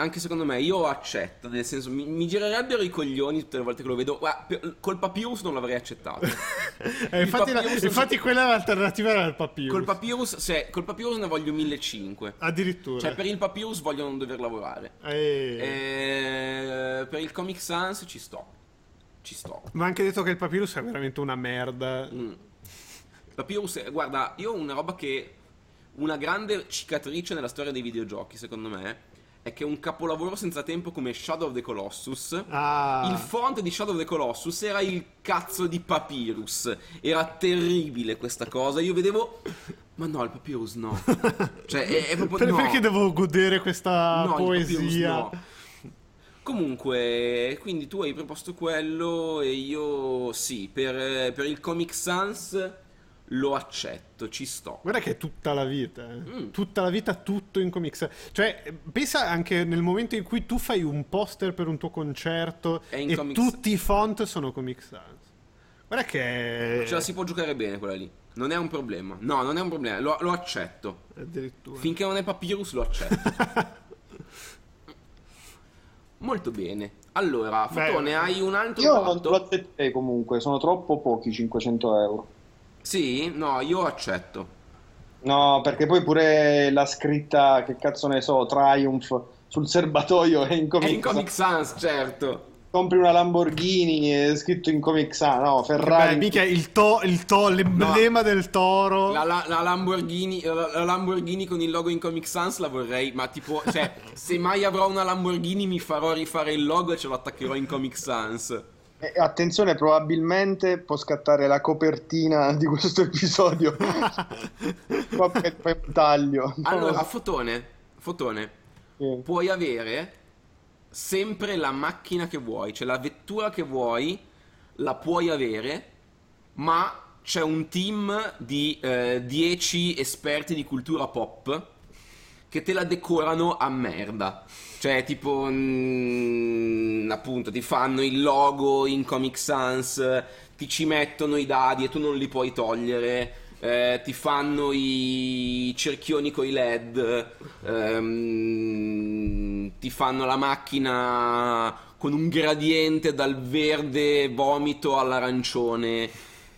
Speaker 1: Anche secondo me io accetto, nel senso mi, mi girerebbero i coglioni tutte le volte che lo vedo. Guarda, per- col Papyrus non l'avrei accettato.
Speaker 2: Eh, infatti, la-
Speaker 1: Papyrus-
Speaker 2: infatti quella l'alternativa era il papiro.
Speaker 1: col Papyrus, se, col Papyrus ne voglio 1500.
Speaker 2: Addirittura.
Speaker 1: Cioè per il Papyrus voglio non dover lavorare.
Speaker 2: Eh,
Speaker 1: Eh, per il Comic Sans ci sto. Ci sto.
Speaker 2: Ma anche detto che il papyrus è veramente una merda.
Speaker 1: Mm. Papyrus, è- guarda, io ho una roba che. Una grande cicatrice nella storia dei videogiochi, secondo me, è che un capolavoro senza tempo come Shadow of the Colossus.
Speaker 2: Ah.
Speaker 1: Il font di Shadow of the Colossus era il cazzo di Papyrus. Era terribile questa cosa. Io vedevo. Ma no, il Papyrus no. Cioè, è, è proprio.
Speaker 2: Per-
Speaker 1: no.
Speaker 2: Perché devo godere questa
Speaker 1: No,
Speaker 2: poesia?
Speaker 1: No. Comunque, quindi tu hai proposto quello e io sì, per, per il Comic Sans lo accetto, ci sto.
Speaker 2: Guarda che è tutta la vita, eh.
Speaker 1: Mm.
Speaker 2: tutta la vita tutto in Comic Sans. Cioè, pensa anche nel momento in cui tu fai un poster per un tuo concerto e
Speaker 1: Comic
Speaker 2: tutti i font sono Comic Sans. Guarda che...
Speaker 1: Ce la si può giocare bene quella lì. Non è un problema. No, non è un problema, lo, lo accetto.
Speaker 2: Addirittura.
Speaker 1: Finché non è Papyrus lo accetto. Molto bene. Allora,
Speaker 2: Beh,
Speaker 1: Fotone, hai un altro
Speaker 3: Io non
Speaker 1: patto?
Speaker 3: lo accetterei comunque, sono troppo pochi 500 euro.
Speaker 1: Sì? No, io accetto.
Speaker 3: No, perché poi pure la scritta, che cazzo ne so, Triumph sul serbatoio è in
Speaker 1: È
Speaker 3: Comic
Speaker 1: in Comic Sans, certo.
Speaker 3: Compri una Lamborghini, è scritto in Comic Sans, no,
Speaker 2: Beh,
Speaker 3: Ferrari.
Speaker 2: mica il, to- il to- l'emblema del toro.
Speaker 1: La, la- la Lamborghini, la, la Lamborghini con il logo in Comic Sans la vorrei, ma tipo, cioè, se mai avrò una Lamborghini mi farò rifare il logo e ce lo attaccherò in Comic Sans.
Speaker 3: Eh, attenzione, probabilmente può scattare la copertina di questo episodio. Qua poi poi un taglio.
Speaker 1: Allora, Fotone, Fotone,
Speaker 3: Sì.
Speaker 1: puoi avere sempre la macchina che vuoi, cioè la vettura che vuoi, la puoi avere, ma c'è un team di eh, 10 esperti di cultura pop che te la decorano a merda. Cioè, tipo, mm, appunto, ti fanno il logo in Comic Sans, ti ci mettono i dadi e tu non li puoi togliere. eh, ti fanno i cerchioni con i LED, ehm, ti fanno la macchina con un gradiente dal verde vomito all'arancione,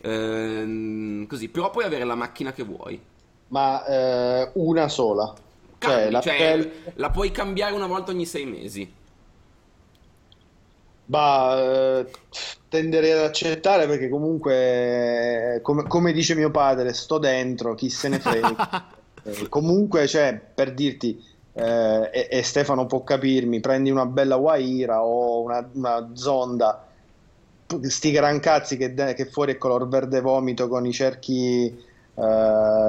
Speaker 1: ehm, così. Però puoi avere la macchina che vuoi.
Speaker 3: Ma eh, una sola. Cioè, la
Speaker 1: cioè,
Speaker 3: pelle-
Speaker 1: la puoi cambiare una volta ogni sei mesi.
Speaker 3: Bah, eh, tenderei ad accettare perché comunque, eh, come, come dice mio padre, sto dentro, chi se ne frega. Eh, comunque, cioè, per dirti, eh, e, e Stefano può capirmi, prendi una bella Waira o una, una Zonda, sti gran cazzi che, de- che fuori è color verde vomito con i cerchi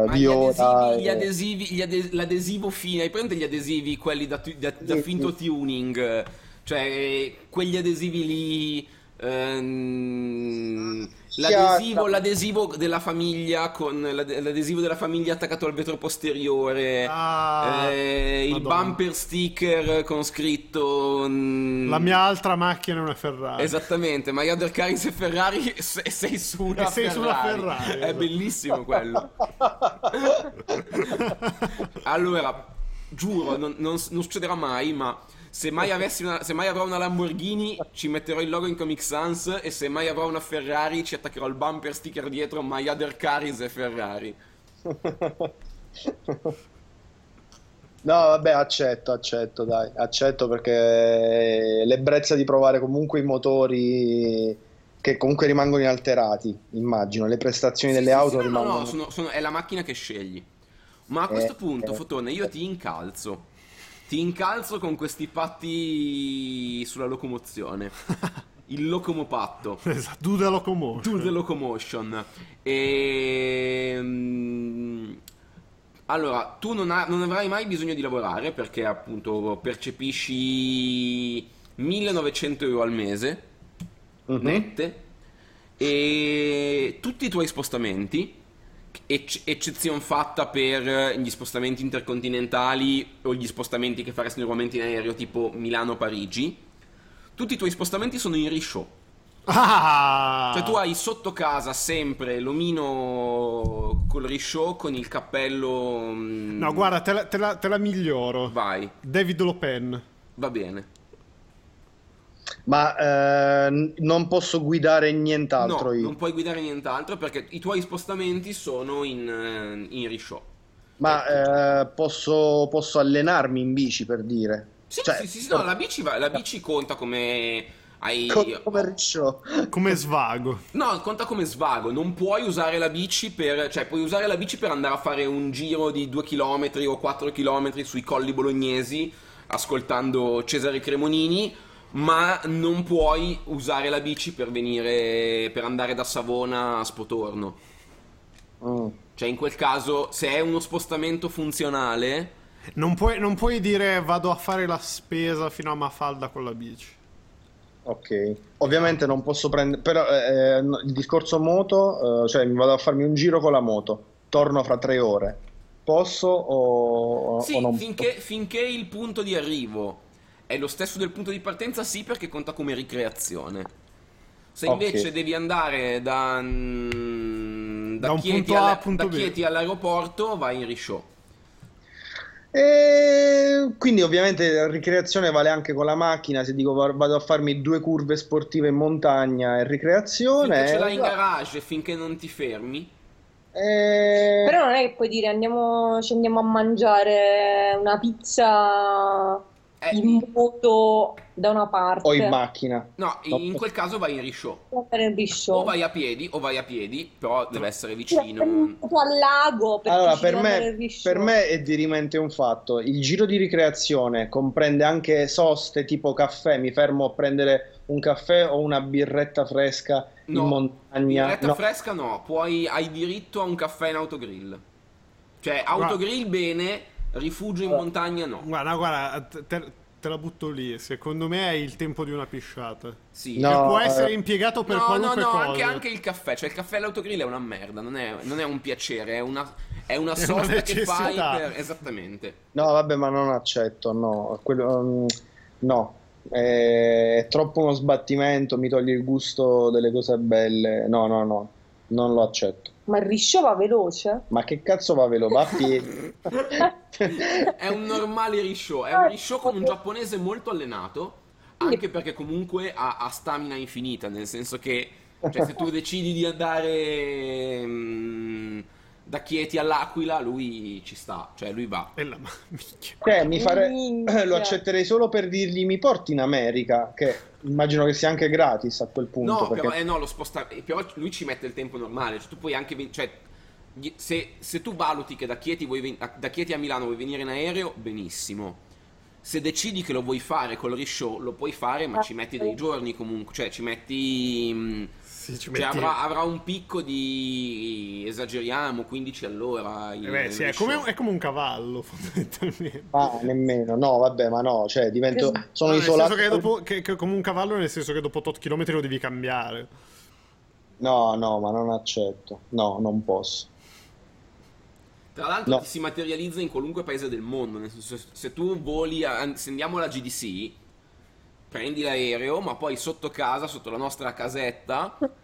Speaker 1: Ma gli adesivi, gli adesivi, gli ade- l'adesivo fine, hai presente gli adesivi, quelli da, tu- da- da finto tuning? Cioè, quegli adesivi lì. ehm, l'adesivo, l'adesivo della famiglia con l'ade- l'adesivo della famiglia attaccato al vetro posteriore.
Speaker 2: Ah,
Speaker 1: eh, il bumper sticker con scritto. mm,
Speaker 2: La mia altra macchina è una Ferrari.
Speaker 1: Esattamente, ma Yader Caris e Ferrari se- sei su una
Speaker 2: E sei
Speaker 1: Ferrari.
Speaker 2: sulla Ferrari,
Speaker 1: È
Speaker 2: esatto.
Speaker 1: bellissimo quello. allora, giuro, non, non- non succederà mai, ma se mai, avessi una- se mai avrò una Lamborghini ci metterò il logo in Comic Sans e se mai avrò una Ferrari ci attaccherò il bumper sticker dietro ma Yader Caris e Ferrari.
Speaker 3: No, vabbè, accetto, accetto, dai, accetto perché l'ebbrezza di provare comunque i motori che comunque rimangono inalterati, immagino, le prestazioni
Speaker 1: Sì,
Speaker 3: delle
Speaker 1: sì,
Speaker 3: auto
Speaker 1: sì, no, no,
Speaker 3: rimangono...
Speaker 1: no, sono- sono- è la macchina che scegli. Ma a questo
Speaker 3: Eh,
Speaker 1: punto,
Speaker 3: eh.
Speaker 1: Fotone, io ti incalzo. Ti incalzo con questi patti sulla locomozione. Il locomopatto.
Speaker 2: Esatto, do the locomotion.
Speaker 1: To the locomotion. E... Allora, tu non, ha- non avrai mai bisogno di lavorare perché appunto percepisci 1900 euro al mese
Speaker 3: Mhm.
Speaker 1: nette e tutti i tuoi spostamenti, ec- eccezione fatta per gli spostamenti intercontinentali o gli spostamenti che faresti normalmente in aereo tipo Milano-Parigi, tutti i tuoi spostamenti sono in rishow.
Speaker 2: Ah!
Speaker 1: Cioè tu hai sotto casa sempre l'omino col rishow con il cappello... mm,
Speaker 2: No, guarda, te la, te la- te la miglioro.
Speaker 1: Vai,
Speaker 2: David Lopen.
Speaker 1: va bene.
Speaker 3: Ma eh, non posso guidare nient'altro
Speaker 1: no,
Speaker 3: io.
Speaker 1: non puoi guidare nient'altro perché i tuoi spostamenti sono in, eh, in rishow.
Speaker 3: Ma eh, posso, posso allenarmi in bici per dire.
Speaker 1: Sì,
Speaker 3: Cioè,
Speaker 1: sì, sì, sì, no, la bici, va- la bici conta come... Hai...
Speaker 3: co- come show.
Speaker 2: Come svago.
Speaker 1: No, conta come svago, non puoi usare la bici per... cioè puoi usare la bici per andare a fare un giro di 2 km o 4 km sui colli bolognesi ascoltando Cesare Cremonini, ma non puoi usare la bici per venire... per andare da Savona a Spotorno.
Speaker 3: Mm.
Speaker 1: Cioè in quel caso, se è uno spostamento funzionale...
Speaker 2: Non puoi, non puoi dire vado a fare la spesa fino a Mafalda con la bici.
Speaker 3: Ok, ovviamente non posso prendere, però eh, eh, il discorso moto, eh, cioè mi vado a farmi un giro con la moto, torno fra tre ore. Posso o,
Speaker 1: Sì,
Speaker 3: o non
Speaker 1: finché, finché il punto di arrivo è lo stesso del punto di partenza, sì, perché conta come ricreazione. Se invece devi andare da, mm, da,
Speaker 2: Da
Speaker 1: Chieti, alla- da. Chieti all'aeroporto, vai in rishow.
Speaker 3: E quindi ovviamente la ricreazione vale anche con la macchina, se dico va- vado a farmi due curve sportive in montagna è ricreazione.
Speaker 1: Finché ce l'hai in garage e finché non ti fermi.
Speaker 3: eh,
Speaker 4: Però non è che puoi dire andiamo, ci andiamo a mangiare una pizza
Speaker 1: Eh,
Speaker 4: in moto da una parte.
Speaker 3: o in macchina.
Speaker 1: No, in quel caso vai in rishow. O vai a piedi, o vai a piedi, però deve essere vicino.
Speaker 4: Al lago
Speaker 3: Allora, per me, per me è di rimente un fatto. Il giro di ricreazione comprende anche soste tipo caffè. Mi fermo a prendere un caffè o una birretta fresca
Speaker 1: No,
Speaker 3: in montagna.
Speaker 1: Birretta
Speaker 3: No.
Speaker 1: fresca no, puoi, hai diritto a un caffè in autogrill. Cioè, autogrill bene, rifugio in montagna no.
Speaker 2: Guarda, guarda, te, te- la butto lì. Secondo me è il tempo di una pisciata.
Speaker 1: Sì.
Speaker 3: No.
Speaker 2: che può
Speaker 3: eh,
Speaker 2: essere impiegato per
Speaker 1: no, no,
Speaker 2: qualunque
Speaker 1: no,
Speaker 2: cosa.
Speaker 1: anche, anche il caffè. Cioè, il caffè all'autogrill è una merda, non è, non è un piacere, è una, è una
Speaker 2: una
Speaker 1: sosta che fai per... Esattamente.
Speaker 3: No, vabbè, ma non accetto. No, Quello- mm, no. È, è troppo uno sbattimento. Mi toglie il gusto delle cose belle. No, no, no. Non lo accetto.
Speaker 4: Ma il rishow va veloce?
Speaker 3: Ma che cazzo va veloce? Va a piedi.
Speaker 1: È un normale rishow, è un rishow con un giapponese molto allenato, anche perché comunque ha, ha stamina infinita, nel senso che cioè, se tu decidi di andare mm, da Chieti all'Aquila lui ci sta, cioè lui va.
Speaker 2: E la ma- minchia.
Speaker 3: Cioè, mi fare... Lo accetterei solo per dirgli mi porti in America, che immagino che sia anche gratis a quel punto.
Speaker 1: No,
Speaker 3: perché-
Speaker 1: però, eh, no, lo sposta... eh, però lui ci mette il tempo normale, cioè tu puoi anche... Cioè, se, se tu valuti che da Chieti, vuoi ven- da Chieti a Milano vuoi venire in aereo, benissimo. Se decidi che lo vuoi fare col rishow, lo puoi fare, ma ci metti dei giorni comunque, cioè ci metti...
Speaker 2: Sì, ci
Speaker 1: Cioè,
Speaker 2: metti...
Speaker 1: avrà, avrà un picco di esageriamo 15 all'ora. il-
Speaker 2: Eh beh, sì, è come, è come un cavallo, fondamentalmente.
Speaker 3: Ah, nemmeno. No, vabbè, ma no, cioè, divento... Sono
Speaker 2: No, nel
Speaker 3: isolato...
Speaker 2: senso che, dopo, che, che come un cavallo, nel senso che dopo tot chilometri lo devi cambiare.
Speaker 3: No, no, ma non accetto. No, non posso.
Speaker 1: Tra l'altro
Speaker 3: No.
Speaker 1: ti si materializza in qualunque paese del mondo. Nel senso, se- se tu voli, a- se andiamo alla GDC, prendi l'aereo, ma poi sotto casa, sotto la nostra casetta,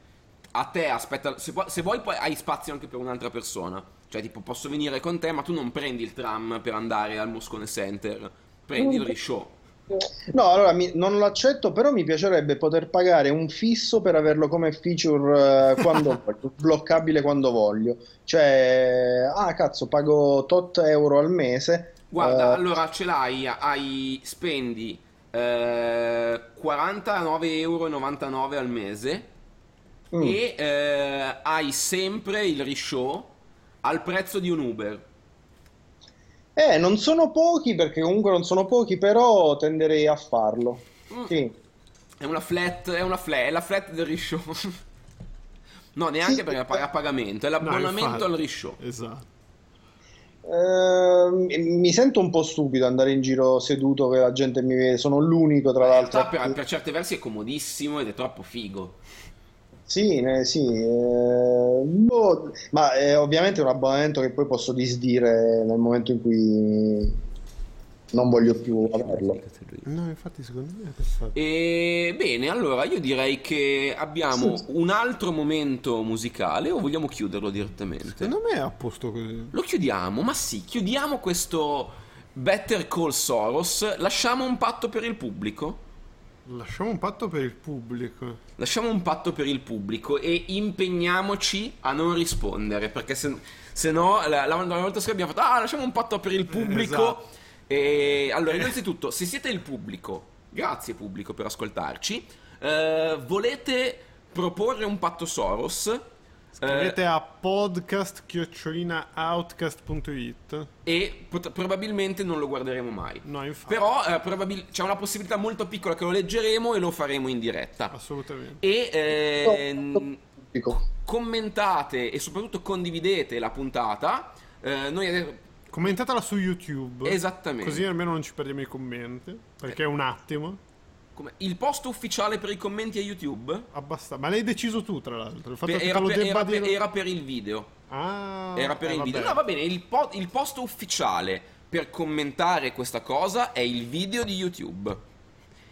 Speaker 1: a te aspetta. Se, vuoi- se vuoi, poi hai spazio anche per un'altra persona. Cioè, tipo, posso venire con te, ma tu non prendi il tram per andare al Moscone Center. Prendi il rishow.
Speaker 3: No, allora mi- non lo accetto, però mi piacerebbe poter pagare un fisso per averlo come feature eh, quando voglio, bloccabile quando voglio. Cioè, ah cazzo, pago tot euro al mese.
Speaker 1: Guarda,
Speaker 3: eh,
Speaker 1: allora ce l'hai, hai, spendi eh, 49,99 euro al mese
Speaker 3: mm.
Speaker 1: e eh, hai sempre il rishow al prezzo di un Uber.
Speaker 3: Eh, non sono pochi perché comunque non sono pochi, però tenderei a farlo.
Speaker 1: Mm.
Speaker 3: Sì.
Speaker 1: È una flat, è una flat, è la flat del rishow. no, neanche
Speaker 3: Sì.
Speaker 1: perché è a pagamento, è
Speaker 2: No,
Speaker 1: l'abbonamento
Speaker 2: infatti.
Speaker 1: al rishow.
Speaker 2: Esatto.
Speaker 3: Ehm, mi sento un po' stupido andare in giro seduto che la gente mi vede, sono l'unico tra l'altro.
Speaker 1: per, per certi versi è comodissimo ed è troppo figo.
Speaker 3: Sì, eh, sì, eh, boh, ma è ovviamente un abbonamento che poi posso disdire nel momento in cui non voglio più averlo.
Speaker 2: No, infatti, secondo me è perfetto.
Speaker 1: E bene, allora io direi che abbiamo un altro momento musicale o vogliamo chiuderlo direttamente?
Speaker 2: Secondo me è a posto così.
Speaker 1: Lo chiudiamo, ma sì, chiudiamo questo Better Call Soros, lasciamo un patto per il pubblico.
Speaker 2: Lasciamo un patto per il pubblico.
Speaker 1: Lasciamo un patto per il pubblico e impegniamoci a non rispondere, perché se, se no la, la, la volta scorsa abbiamo fatto ah, lasciamo un patto per il pubblico.
Speaker 2: esatto.
Speaker 1: E allora, innanzitutto, se siete il pubblico, grazie pubblico per ascoltarci. eh, volete proporre un patto Soros? Eh,
Speaker 2: Scrivete a podcast-outcast.it.
Speaker 1: e pot- probabilmente non lo guarderemo mai.
Speaker 2: No, infatti.
Speaker 1: Però eh, probabil- c'è una possibilità molto piccola che lo leggeremo e lo faremo in diretta.
Speaker 2: Assolutamente.
Speaker 1: E eh,
Speaker 3: Dico,
Speaker 1: commentate e soprattutto condividete la puntata. Eh, noi
Speaker 2: Commentatela su YouTube.
Speaker 1: Esattamente.
Speaker 2: Così almeno non ci perdiamo i commenti. Perché è un attimo.
Speaker 1: Come- il post ufficiale per i commenti a YouTube
Speaker 2: Abbastanza. Ma l'hai deciso tu, tra l'altro. Il fatto
Speaker 1: per-
Speaker 2: che
Speaker 1: era, per, era per-
Speaker 2: dire.
Speaker 1: era per il video.
Speaker 2: Ah,
Speaker 1: Era per
Speaker 2: eh,
Speaker 1: il video.
Speaker 2: vabbè.
Speaker 1: No, va bene. Il, po- il post ufficiale per commentare questa cosa è il video di YouTube.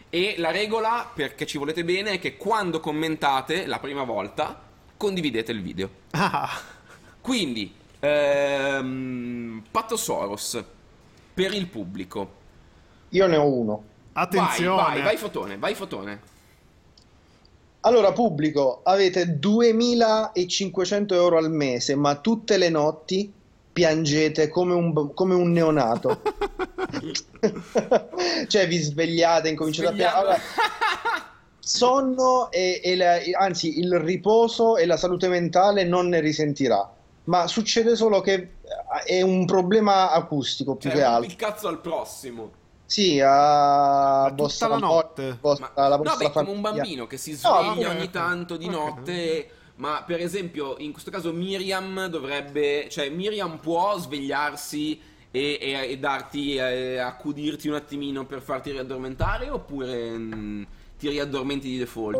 Speaker 1: E la regola, perché ci volete bene, è che quando commentate la prima volta, condividete il video.
Speaker 2: Ah,
Speaker 1: Quindi, ehm, Patto Soros per il pubblico.
Speaker 3: io ne ho uno.
Speaker 2: Attenzione.
Speaker 1: Vai, vai, vai fotone, vai fotone.
Speaker 3: Allora, pubblico, avete 2500 euro al mese, ma tutte le notti piangete come un, come un neonato. cioè, vi svegliate, incominciate a
Speaker 1: Svegliamo-
Speaker 3: piangere. sonno e, e la- anzi il riposo e la salute mentale non ne risentirà. Ma succede solo che eh, è un problema acustico più
Speaker 1: Cioè,
Speaker 3: che
Speaker 1: rompi
Speaker 3: altro.
Speaker 1: il cazzo al prossimo.
Speaker 3: Sì, a
Speaker 2: tutta
Speaker 3: vostra
Speaker 2: la notte?
Speaker 3: vostra-
Speaker 1: Ma,
Speaker 3: la
Speaker 1: no, beh, come un bambino che si
Speaker 3: No,
Speaker 1: sveglia
Speaker 2: vabbè,
Speaker 1: ogni
Speaker 2: ok.
Speaker 1: tanto di
Speaker 2: Ok.
Speaker 1: notte. Ma per esempio, in questo caso Miriam dovrebbe. Cioè, Miriam può svegliarsi e, e- e darti. eh, accudirti un attimino per farti riaddormentare? Oppure mm, ti riaddormenti di default?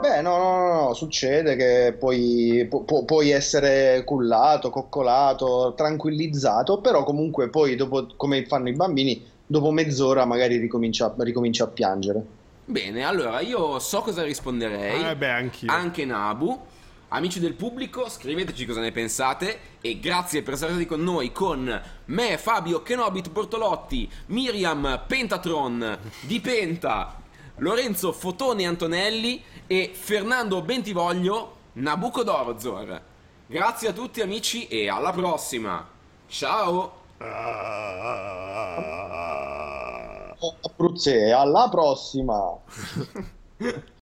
Speaker 3: Beh, no, no, no, no, succede che puoi, pu- pu- puoi essere cullato, coccolato, tranquillizzato, però comunque poi dopo, come fanno i bambini, dopo mezz'ora magari ricomincia, ricomincia a piangere.
Speaker 1: Bene, allora io so cosa risponderei.
Speaker 2: Eh beh, anch'io.
Speaker 1: Anche Nabu. Amici del pubblico, scriveteci cosa ne pensate e grazie per essere stati con noi con me, Fabio Kenobit Bortolotti, Miriam Pentatron di Penta, Lorenzo Fotone Antonelli e Fernando Bentivoglio Nabucodonosor. Grazie a tutti amici e alla prossima. Ciao.
Speaker 3: Abruzzese, alla prossima!